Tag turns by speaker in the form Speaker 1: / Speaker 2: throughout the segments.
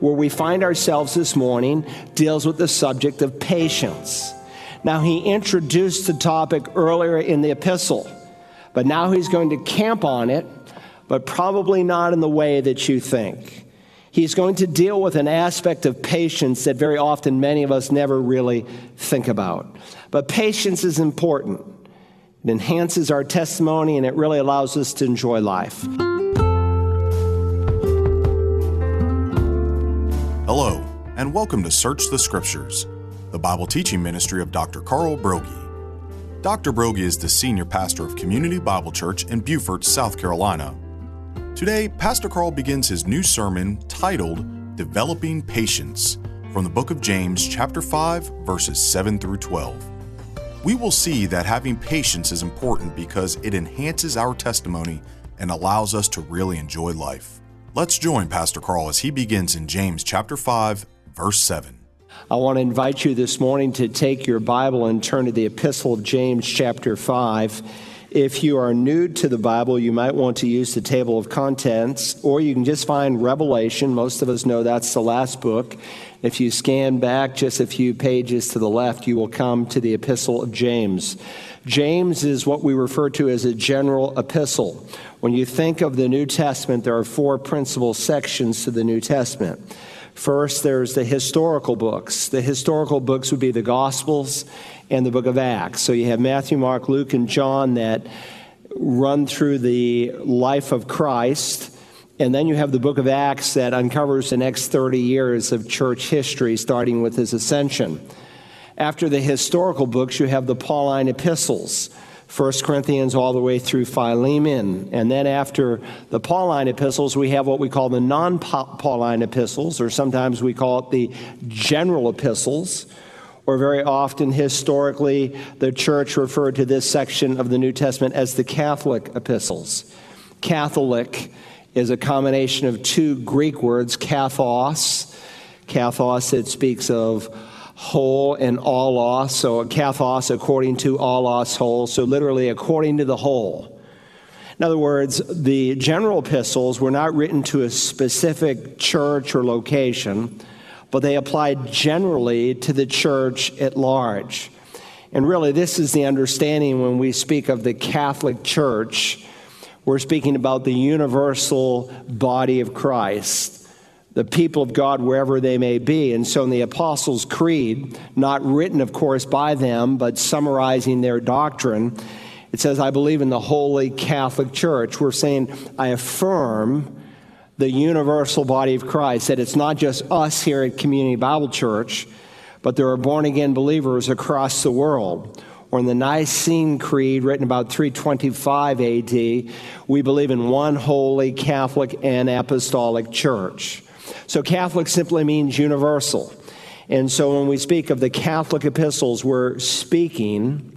Speaker 1: where we find ourselves this morning deals with the subject of patience. Now, he introduced the topic earlier in the epistle, but now he's going to camp on it, but probably not in the way that you think. He's going to deal with an aspect of patience that very often many of us never really think about. But patience is important. It enhances our testimony and it really allows us to enjoy life.
Speaker 2: And welcome to Search the Scriptures the Bible teaching ministry of Dr. Carl Broggi. Dr. Broggi is the senior pastor of Community Bible Church in Beaufort, South Carolina. Today, Pastor Carl begins his new sermon titled Developing Patience from the book of James, chapter 5, verses 7 through 12. We will see that having patience is important because it enhances our testimony and allows us to really enjoy life. Let's join Pastor Carl as he begins in James chapter 5, verse 7.
Speaker 1: I want to invite you this morning to take your Bible and turn to the Epistle of James, chapter 5. If you are new to the Bible, you might want to use the table of contents, or you can just find Revelation. Most of us know that's the last book. If you scan back just a few pages to the left, you will come to the Epistle of James. James is what we refer to as a general epistle. When you think of the New Testament, there are four principal sections to the New Testament. First, there's the historical books. The historical books would be the Gospels and the book of Acts. So you have Matthew, Mark, Luke, and John that run through the life of Christ. And then you have the book of Acts that uncovers the next 30 years of church history, starting with his ascension. After the historical books, you have the Pauline epistles 1 Corinthians all the way through Philemon. And then after the Pauline epistles, we have what we call the non Pauline epistles, or sometimes we call it the general epistles. Or very often, historically, the church referred to this section of the New Testament as the Catholic epistles. Catholic is a combination of two Greek words, kathos. Kathos, it speaks of whole and allos. So kathos according to allos whole. So literally according to the whole. In other words, the general epistles were not written to a specific church or location, but they applied generally to the church at large. And really, this is the understanding when we speak of the Catholic Church. We're speaking about the universal body of Christ the people of God wherever they may be. And so in the Apostles' Creed, not written, of course, by them, but summarizing their doctrine, it says, I believe in the Holy Catholic Church. We're saying, I affirm the universal body of Christ, that it's not just us here at Community Bible Church, but there are born again believers across the world. Or in the Nicene Creed, written about 325 AD, we believe in one holy Catholic and Apostolic Church. So Catholic simply means universal. And so when we speak of the Catholic epistles, we're speaking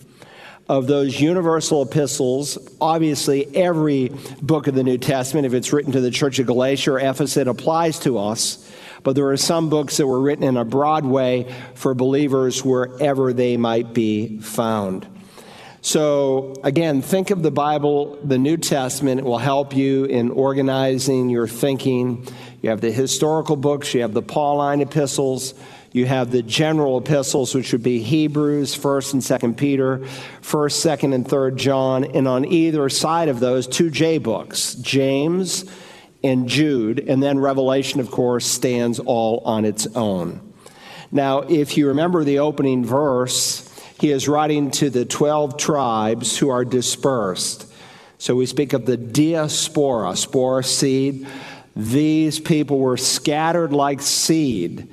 Speaker 1: of those universal epistles. Obviously, every book of the New Testament, if it's written to the church of Galatia or Ephesus, it applies to us. But there are some books that were written in a broad way for believers wherever they might be found. So, again, think of the Bible, the New Testament. Will help you in organizing your thinking. You have the historical books, you have the Pauline epistles, you have the general epistles, which would be Hebrews, 1st and 2nd Peter, 1st, 2nd, and 3rd John, and on either side of those, two J books, James and Jude, and then Revelation, of course, stands all on its own. Now, if you remember the opening verse, he is writing to the 12 tribes who are dispersed. So we speak of the diaspora, spore seed. These people were scattered like seed,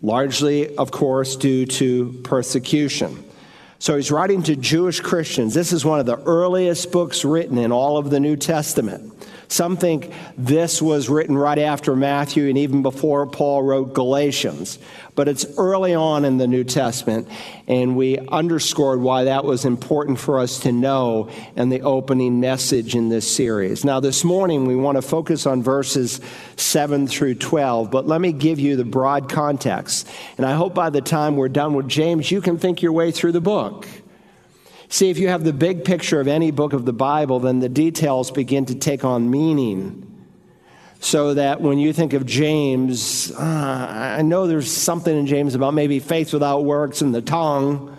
Speaker 1: largely, of course, due to persecution. So he's writing to Jewish Christians. This is one of the earliest books written in all of the New Testament. Some think this was written right after Matthew and even before Paul wrote Galatians. But it's early on in the New Testament, and we underscored why that was important for us to know in the opening message in this series. Now, this morning, we want to focus on verses 7 through 12, but let me give you the broad context. And I hope by the time we're done with James, you can think your way through the book. See, if you have the big picture of any book of the Bible, then the details begin to take on meaning. So that when you think of James, uh, I know there's something in James about maybe faith without works and the tongue.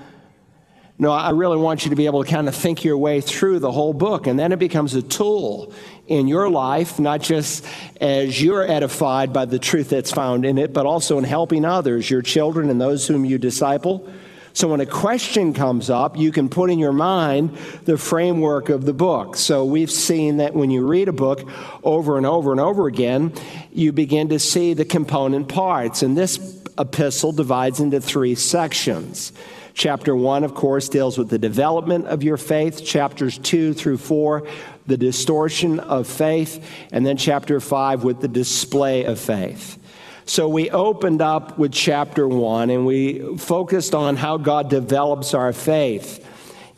Speaker 1: No, I really want you to be able to kind of think your way through the whole book. And then it becomes a tool in your life, not just as you're edified by the truth that's found in it, but also in helping others, your children and those whom you disciple. So when a question comes up, you can put in your mind the framework of the book. So we've seen that when you read a book over and over and over again, you begin to see the component parts. And this epistle divides into three sections. Chapter 1, of course, deals with the development of your faith. Chapters 2 through 4, the distortion of faith. And then chapter 5 with the display of faith. So we opened up with chapter one and we focused on how God develops our faith.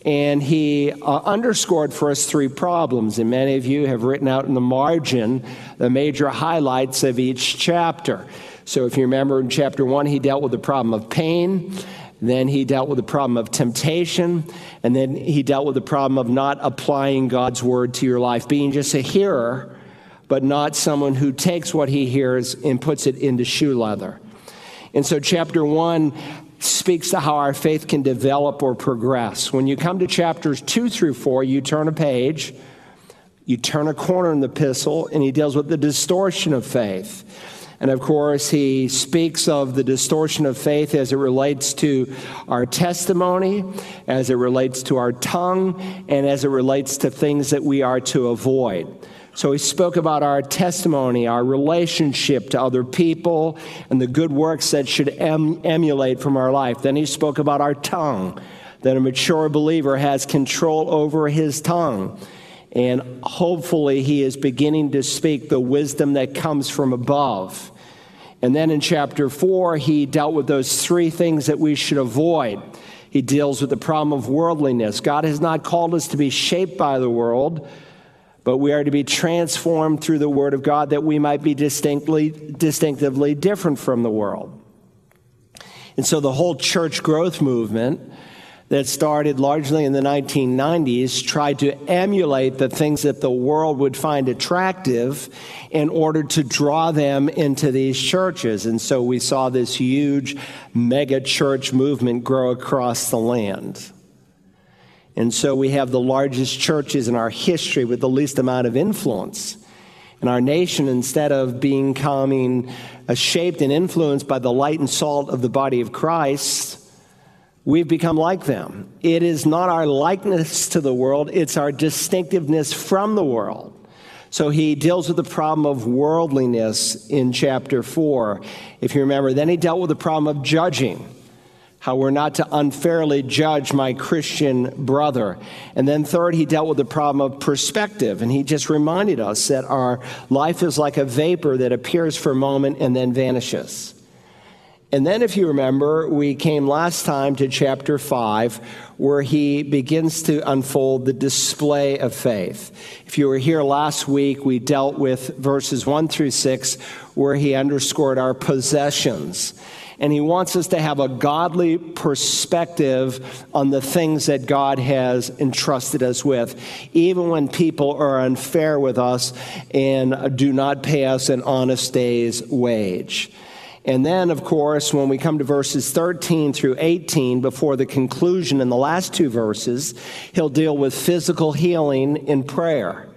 Speaker 1: And he uh, underscored for us three problems. And many of you have written out in the margin the major highlights of each chapter. So if you remember in chapter one, he dealt with the problem of pain. Then he dealt with the problem of temptation. And then he dealt with the problem of not applying God's word to your life, being just a hearer but not someone who takes what he hears and puts it into shoe leather. And so, chapter one speaks to how our faith can develop or progress. When you come to chapters two through four, you turn a page, you turn a corner in the epistle, and he deals with the distortion of faith. And of course, he speaks of the distortion of faith as it relates to our testimony, as it relates to our tongue, and as it relates to things that we are to avoid. So he spoke about our testimony, our relationship to other people, and the good works that should em- emulate from our life. Then he spoke about our tongue, that a mature believer has control over his tongue. And hopefully, he is beginning to speak the wisdom that comes from above. And then in chapter four, he dealt with those three things that we should avoid. He deals with the problem of worldliness. God has not called us to be shaped by the world but we are to be transformed through the Word of God that we might be distinctly, distinctively different from the world. And so the whole church growth movement that started largely in the 1990s tried to emulate the things that the world would find attractive in order to draw them into these churches. And so we saw this huge mega church movement grow across the land. And so we have the largest churches in our history with the least amount of influence. And our nation, instead of becoming uh, shaped and influenced by the light and salt of the body of Christ, we've become like them. It is not our likeness to the world, it's our distinctiveness from the world. So he deals with the problem of worldliness in chapter 4. If you remember, then he dealt with the problem of judging how we're not to unfairly judge my Christian brother. And then, third, he dealt with the problem of perspective. And he just reminded us that our life is like a vapor that appears for a moment and then vanishes. And then, if you remember, we came last time to chapter 5, where he begins to unfold the display of faith. If you were here last week, we dealt with verses 1 through 6, where he underscored our possessions and he wants us to have a godly perspective on the things that God has entrusted us with, even when people are unfair with us and do not pay us an honest day's wage. And then, of course, when we come to verses 13 through 18, before the conclusion in the last two verses, he'll deal with physical healing in prayer.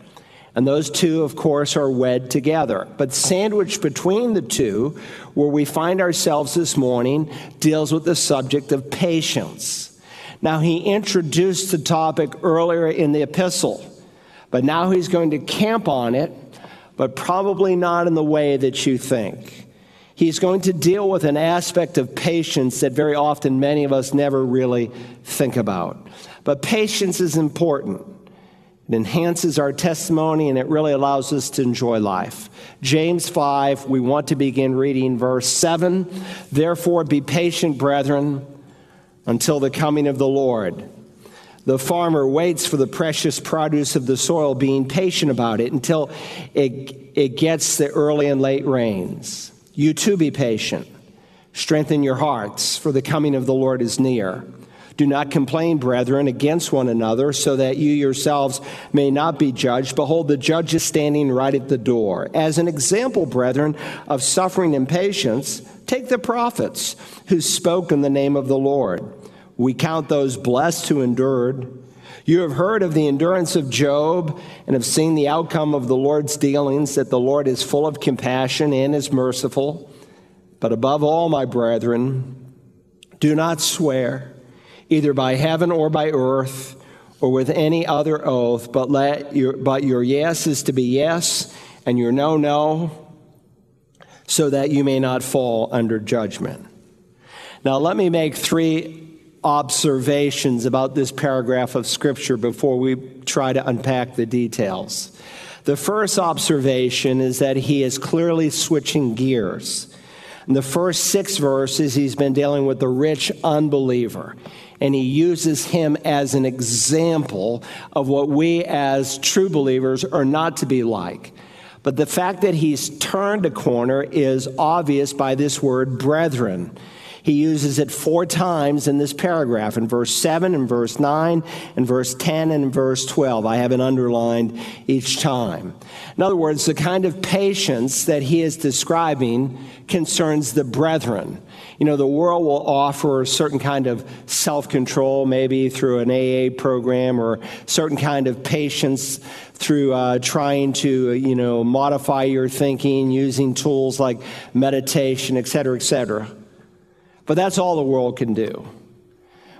Speaker 1: And those two, of course, are wed together. But sandwiched between the two, where we find ourselves this morning, deals with the subject of patience. Now, he introduced the topic earlier in the epistle, but now he's going to camp on it, but probably not in the way that you think. He's going to deal with an aspect of patience that very often many of us never really think about. But patience is important. It enhances our testimony and it really allows us to enjoy life. James 5, we want to begin reading verse 7. Therefore, be patient, brethren, until the coming of the Lord. The farmer waits for the precious produce of the soil, being patient about it until it, it gets the early and late rains. You too be patient. Strengthen your hearts, for the coming of the Lord is near. Do not complain, brethren, against one another, so that you yourselves may not be judged. Behold, the judge is standing right at the door. As an example, brethren, of suffering and patience, take the prophets who spoke in the name of the Lord. We count those blessed who endured. You have heard of the endurance of Job and have seen the outcome of the Lord's dealings, that the Lord is full of compassion and is merciful. But above all, my brethren, do not swear either by heaven or by earth or with any other oath, but let your but your yes is to be yes and your no no, so that you may not fall under judgment. Now let me make three observations about this paragraph of scripture before we try to unpack the details. The first observation is that he is clearly switching gears. In the first six verses, he's been dealing with the rich unbeliever and he uses him as an example of what we as true believers are not to be like. But the fact that he's turned a corner is obvious by this word, brethren. He uses it four times in this paragraph in verse 7, and verse 9, and verse 10, and verse 12. I have it underlined each time. In other words, the kind of patience that he is describing concerns the brethren. You know, the world will offer a certain kind of self control, maybe through an AA program, or certain kind of patience through uh, trying to, you know, modify your thinking using tools like meditation, et cetera, et cetera. But that's all the world can do.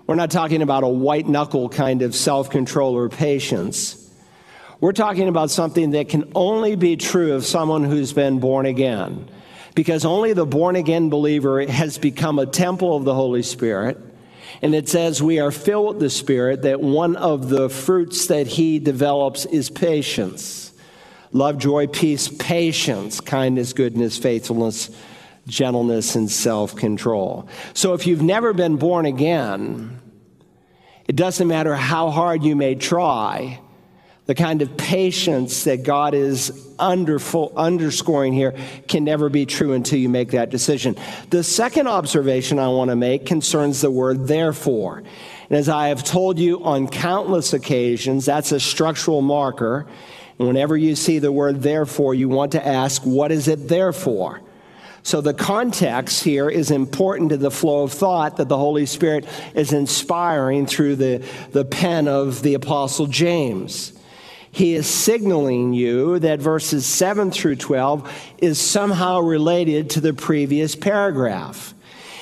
Speaker 1: We're not talking about a white knuckle kind of self control or patience. We're talking about something that can only be true of someone who's been born again because only the born again believer has become a temple of the Holy Spirit. And it says we are filled with the Spirit, that one of the fruits that He develops is patience. Love, joy, peace, patience, kindness, goodness, faithfulness, gentleness, and self control. So if you've never been born again, it doesn't matter how hard you may try, the kind of patience that God is underscoring here can never be true until you make that decision. The second observation I want to make concerns the word therefore. And as I have told you on countless occasions, that's a structural marker. And whenever you see the word therefore, you want to ask, what is it there for? So the context here is important to the flow of thought that the Holy Spirit is inspiring through the, the pen of the Apostle James he is signaling you that verses 7 through 12 is somehow related to the previous paragraph.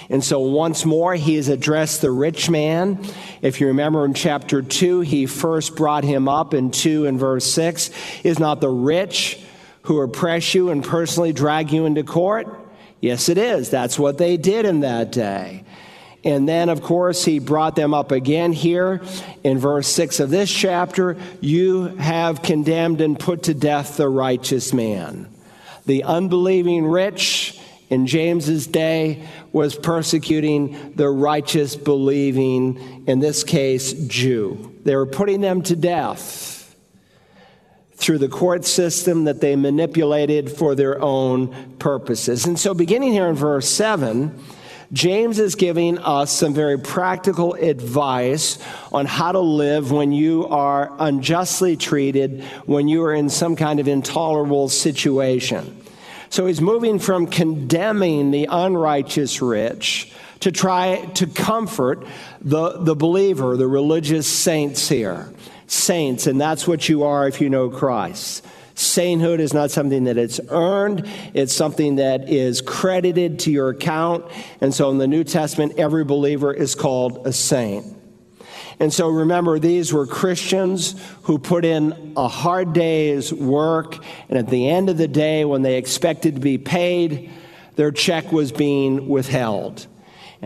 Speaker 1: And so, once more, he has addressed the rich man. If you remember in chapter 2, he first brought him up in 2 and verse 6. Is not the rich who oppress you and personally drag you into court? Yes, it is. That's what they did in that day. And then, of course, he brought them up again here in verse 6 of this chapter. You have condemned and put to death the righteous man. The unbelieving rich in James's day was persecuting the righteous, believing, in this case, Jew. They were putting them to death through the court system that they manipulated for their own purposes. And so, beginning here in verse 7, James is giving us some very practical advice on how to live when you are unjustly treated, when you are in some kind of intolerable situation. So he's moving from condemning the unrighteous rich to try to comfort the, the believer, the religious saints here. Saints, and that's what you are if you know Christ. Sainthood is not something that it's earned, it's something that is credited to your account. And so in the New Testament, every believer is called a saint. And so remember, these were Christians who put in a hard day's work, and at the end of the day, when they expected to be paid, their check was being withheld.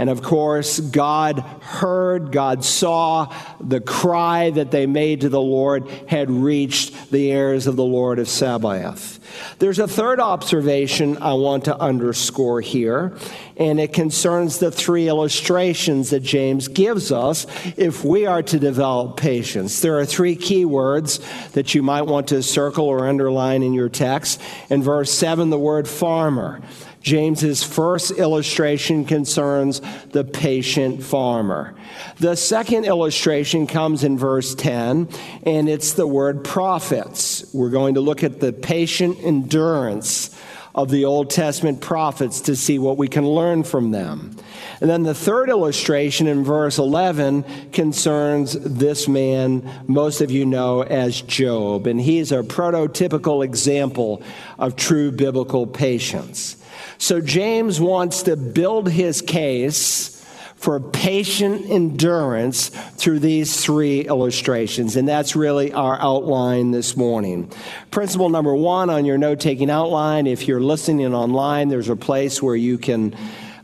Speaker 1: And of course, God heard, God saw the cry that they made to the Lord had reached the ears of the Lord of Sabaoth. There's a third observation I want to underscore here, and it concerns the three illustrations that James gives us if we are to develop patience. There are three key words that you might want to circle or underline in your text. In verse 7, the word farmer. James's first illustration concerns the patient farmer. The second illustration comes in verse 10, and it's the word prophets. We're going to look at the patient endurance of the Old Testament prophets to see what we can learn from them. And then the third illustration in verse 11 concerns this man most of you know as Job. And he's a prototypical example of true biblical patience. So James wants to build his case for patient endurance through these three illustrations. And that's really our outline this morning. Principle number one on your note taking outline if you're listening online, there's a place where you can.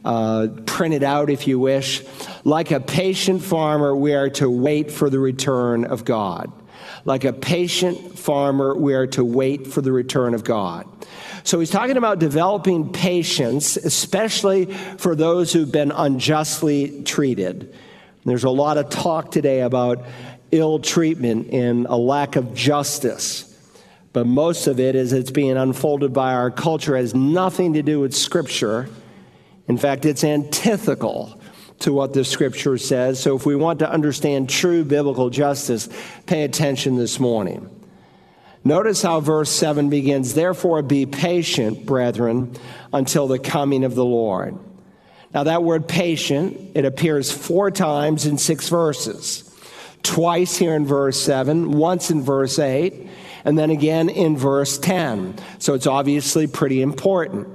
Speaker 1: Uh, print it out if you wish. Like a patient farmer, we are to wait for the return of God. Like a patient farmer, we are to wait for the return of God. So he's talking about developing patience, especially for those who've been unjustly treated. There's a lot of talk today about ill treatment and a lack of justice. But most of it, as it's being unfolded by our culture, has nothing to do with Scripture. In fact, it's antithetical to what the Scripture says. So if we want to understand true biblical justice, pay attention this morning. Notice how verse 7 begins Therefore, be patient, brethren, until the coming of the Lord. Now, that word patient, it appears four times in six verses. Twice here in verse 7, once in verse 8, and then again in verse 10. So it's obviously pretty important.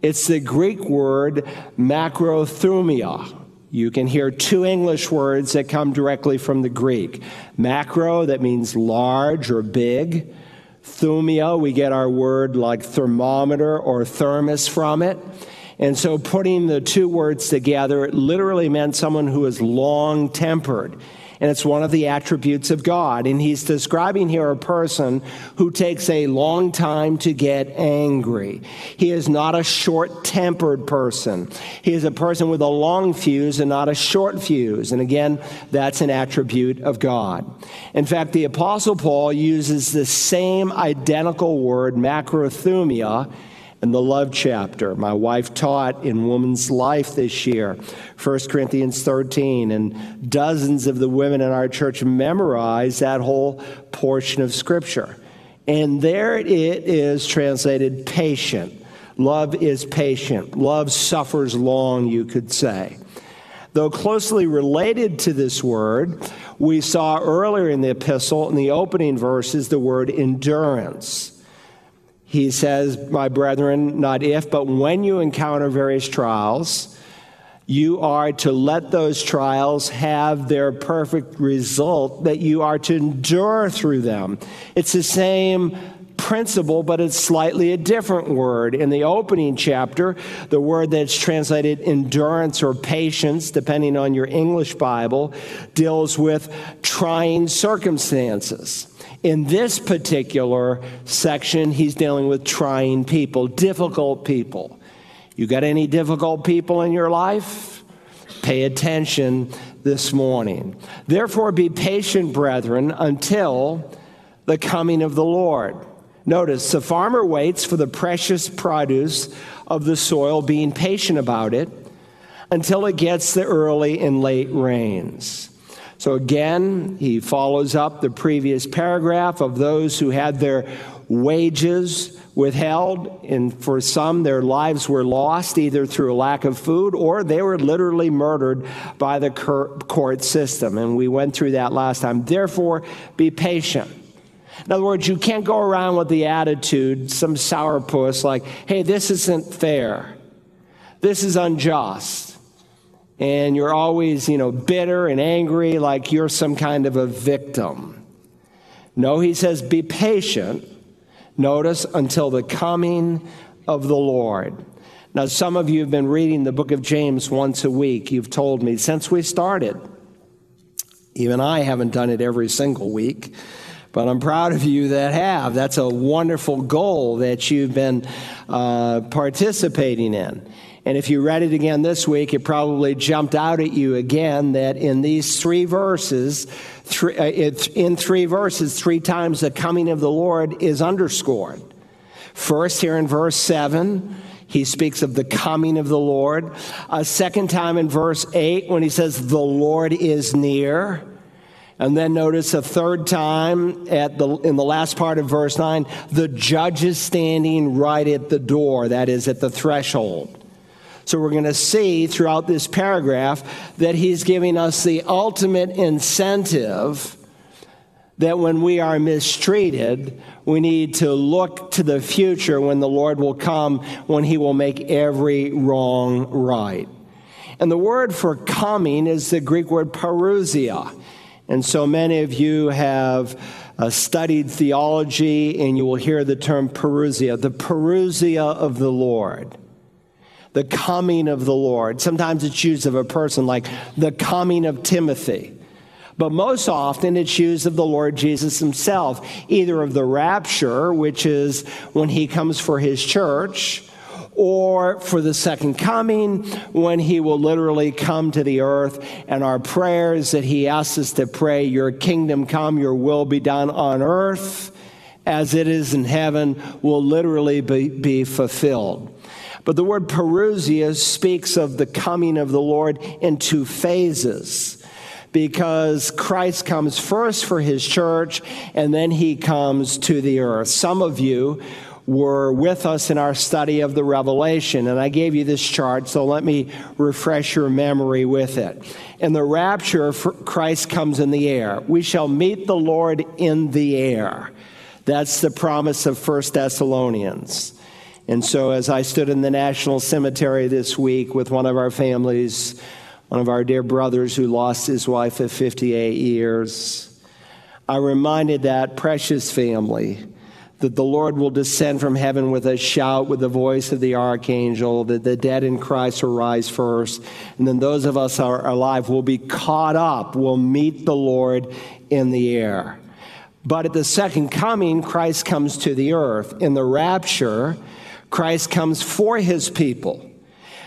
Speaker 1: It's the Greek word macrothumia, you can hear two English words that come directly from the Greek. Macro, that means large or big. Thumia, we get our word like thermometer or thermos from it. And so putting the two words together, it literally meant someone who is long tempered and it's one of the attributes of God. And he's describing here a person who takes a long time to get angry. He is not a short tempered person. He is a person with a long fuse and not a short fuse. And again, that's an attribute of God. In fact, the Apostle Paul uses the same identical word, macrothumia, in the love chapter. My wife taught in Woman's Life this year, 1 Corinthians 13, and dozens of the women in our church memorized that whole portion of Scripture. And there it is translated patient. Love is patient. Love suffers long, you could say. Though closely related to this word, we saw earlier in the epistle, in the opening verses, the word endurance. He says, My brethren, not if, but when you encounter various trials, you are to let those trials have their perfect result, that you are to endure through them. It's the same principle, but it's slightly a different word. In the opening chapter, the word that's translated endurance or patience, depending on your English Bible, deals with trying circumstances. In this particular section, he's dealing with trying people, difficult people. You got any difficult people in your life? Pay attention this morning. Therefore, be patient, brethren, until the coming of the Lord. Notice the farmer waits for the precious produce of the soil, being patient about it until it gets the early and late rains. So again, he follows up the previous paragraph of those who had their wages withheld, and for some, their lives were lost either through a lack of food or they were literally murdered by the court system. And we went through that last time. Therefore, be patient. In other words, you can't go around with the attitude, some sourpuss, like, hey, this isn't fair. This is unjust and you're always, you know, bitter and angry like you're some kind of a victim. No, he says, be patient. Notice until the coming of the Lord. Now, some of you have been reading the book of James once a week. You've told me since we started. Even I haven't done it every single week, but I'm proud of you that have. That's a wonderful goal that you've been uh, participating in. And if you read it again this week, it probably jumped out at you again that in these three verses, three, uh, in three verses, three times the coming of the Lord is underscored. First, here in verse 7, he speaks of the coming of the Lord. A second time in verse 8 when he says, The Lord is near. And then notice a third time at the, in the last part of verse 9, the judge is standing right at the door, that is, at the threshold. So we're going to see throughout this paragraph that he's giving us the ultimate incentive that when we are mistreated, we need to look to the future when the Lord will come, when he will make every wrong right. And the word for coming is the Greek word parousia. And so many of you have uh, studied theology and you will hear the term parousia, the parousia of the Lord the coming of the Lord. Sometimes it's used of a person like the coming of Timothy. But most often it's used of the Lord Jesus himself, either of the rapture, which is when he comes for his church, or for the second coming, when he will literally come to the earth. And our prayers that he asks us to pray, Your kingdom come, your will be done on earth as it is in heaven, will literally be, be fulfilled. But the word parousia speaks of the coming of the Lord in two phases because Christ comes first for his church and then he comes to the earth. Some of you were with us in our study of the Revelation, and I gave you this chart, so let me refresh your memory with it. In the rapture, Christ comes in the air. We shall meet the Lord in the air. That's the promise of First Thessalonians. And so, as I stood in the National Cemetery this week with one of our families, one of our dear brothers who lost his wife at 58 years, I reminded that precious family that the Lord will descend from heaven with a shout, with the voice of the archangel, that the dead in Christ will rise first, and then those of us who are alive will be caught up, will meet the Lord in the air. But at the second coming, Christ comes to the earth. In the rapture, Christ comes for his people.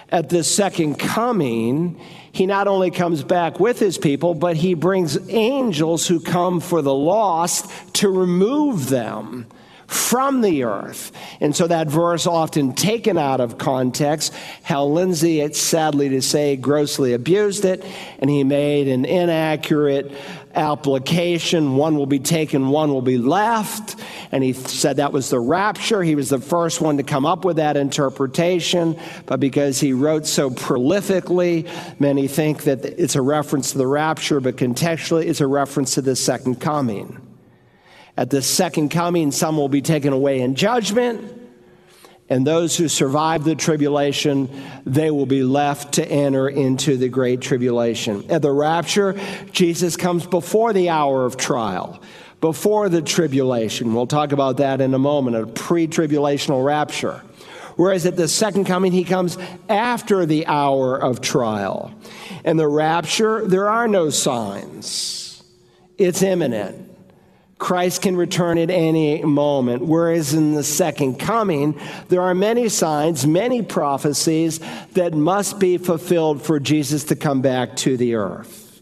Speaker 1: At the second coming, he not only comes back with his people, but he brings angels who come for the lost to remove them from the earth. And so that verse often taken out of context. Hal Lindsey, it's sadly to say, grossly abused it, and he made an inaccurate application. One will be taken, one will be left. And he said that was the rapture. He was the first one to come up with that interpretation. But because he wrote so prolifically, many think that it's a reference to the rapture, but contextually, it's a reference to the second coming. At the second coming, some will be taken away in judgment, and those who survive the tribulation, they will be left to enter into the great tribulation. At the rapture, Jesus comes before the hour of trial, before the tribulation. We'll talk about that in a moment, a pre tribulational rapture. Whereas at the second coming, he comes after the hour of trial. In the rapture, there are no signs, it's imminent. Christ can return at any moment. Whereas in the second coming, there are many signs, many prophecies that must be fulfilled for Jesus to come back to the earth.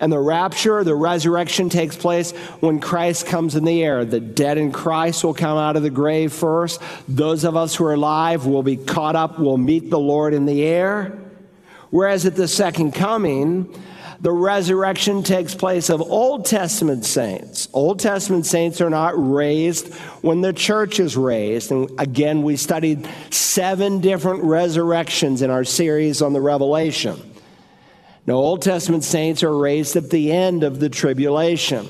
Speaker 1: And the rapture, the resurrection takes place when Christ comes in the air. The dead in Christ will come out of the grave first. Those of us who are alive will be caught up, will meet the Lord in the air. Whereas at the second coming, the resurrection takes place of Old Testament saints. Old Testament saints are not raised when the church is raised. And again, we studied seven different resurrections in our series on the Revelation. Now, Old Testament saints are raised at the end of the tribulation.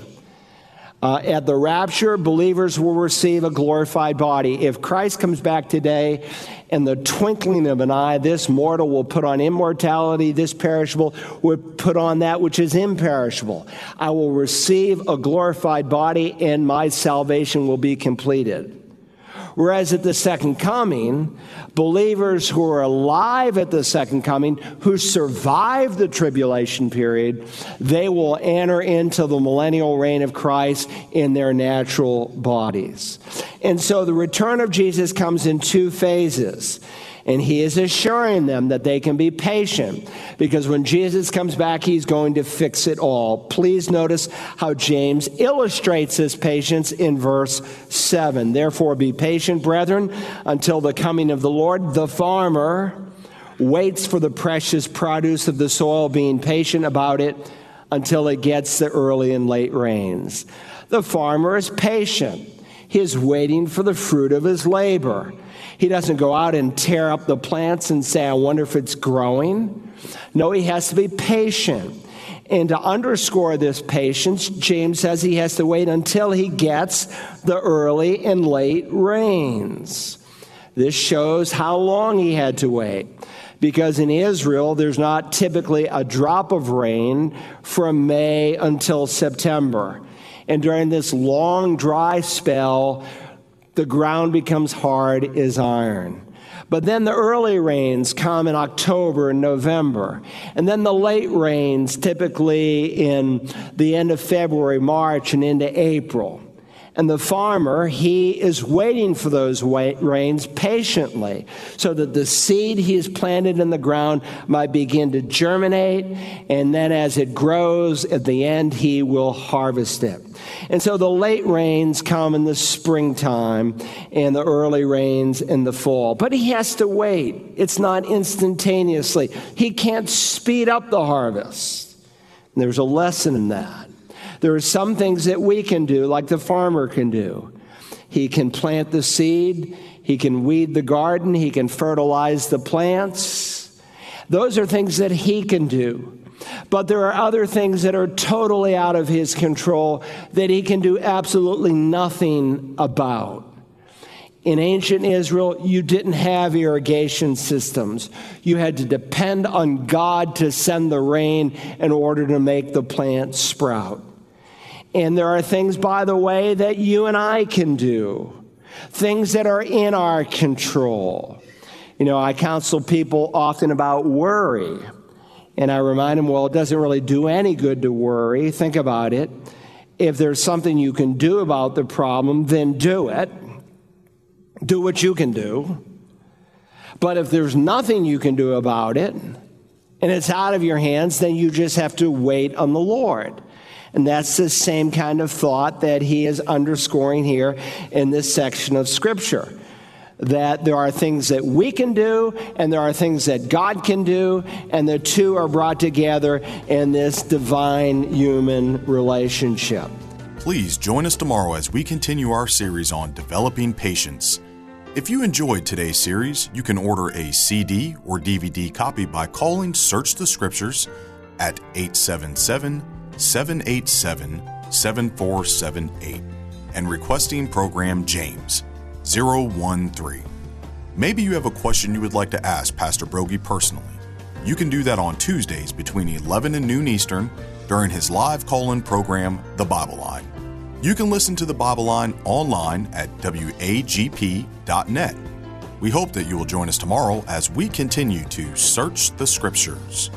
Speaker 1: Uh, at the rapture, believers will receive a glorified body. If Christ comes back today in the twinkling of an eye, this mortal will put on immortality, this perishable will put on that which is imperishable. I will receive a glorified body, and my salvation will be completed. Whereas at the second coming, believers who are alive at the second coming, who survive the tribulation period, they will enter into the millennial reign of Christ in their natural bodies. And so the return of Jesus comes in two phases. And he is assuring them that they can be patient because when Jesus comes back, he's going to fix it all. Please notice how James illustrates this patience in verse 7. Therefore, be patient, brethren, until the coming of the Lord. The farmer waits for the precious produce of the soil, being patient about it until it gets the early and late rains. The farmer is patient. He is waiting for the fruit of his labor. He doesn't go out and tear up the plants and say, I wonder if it's growing. No, he has to be patient. And to underscore this patience, James says he has to wait until he gets the early and late rains. This shows how long he had to wait. Because in Israel, there's not typically a drop of rain from May until September. And during this long dry spell, the ground becomes hard as iron. But then the early rains come in October and November. And then the late rains, typically in the end of February, March, and into April. And the farmer, he is waiting for those rains patiently so that the seed he has planted in the ground might begin to germinate. And then as it grows, at the end, he will harvest it. And so the late rains come in the springtime and the early rains in the fall. But he has to wait. It's not instantaneously. He can't speed up the harvest. And there's a lesson in that. There are some things that we can do, like the farmer can do. He can plant the seed, he can weed the garden, he can fertilize the plants. Those are things that he can do. But there are other things that are totally out of his control that he can do absolutely nothing about. In ancient Israel, you didn't have irrigation systems. You had to depend on God to send the rain in order to make the plants sprout. And there are things, by the way, that you and I can do, things that are in our control. You know, I counsel people often about worry. And I remind them, well, it doesn't really do any good to worry. Think about it. If there's something you can do about the problem, then do it. Do what you can do. But if there's nothing you can do about it, and it's out of your hands, then you just have to wait on the Lord. And that's the same kind of thought that he is underscoring here in this section of Scripture. That there are things that we can do, and there are things that God can do, and the two are brought together in this divine human relationship.
Speaker 2: Please join us tomorrow as we continue our series on developing patience. If you enjoyed today's series, you can order a CD or DVD copy by calling Search the Scriptures at 877 787 7478 and requesting program James 013. Maybe you have a question you would like to ask Pastor Broggi personally. You can do that on Tuesdays between 11 and noon Eastern during his live call in program, The Bible Line. You can listen to The Bible Line online at wagp.net. We hope that you will join us tomorrow as we continue to search the Scriptures.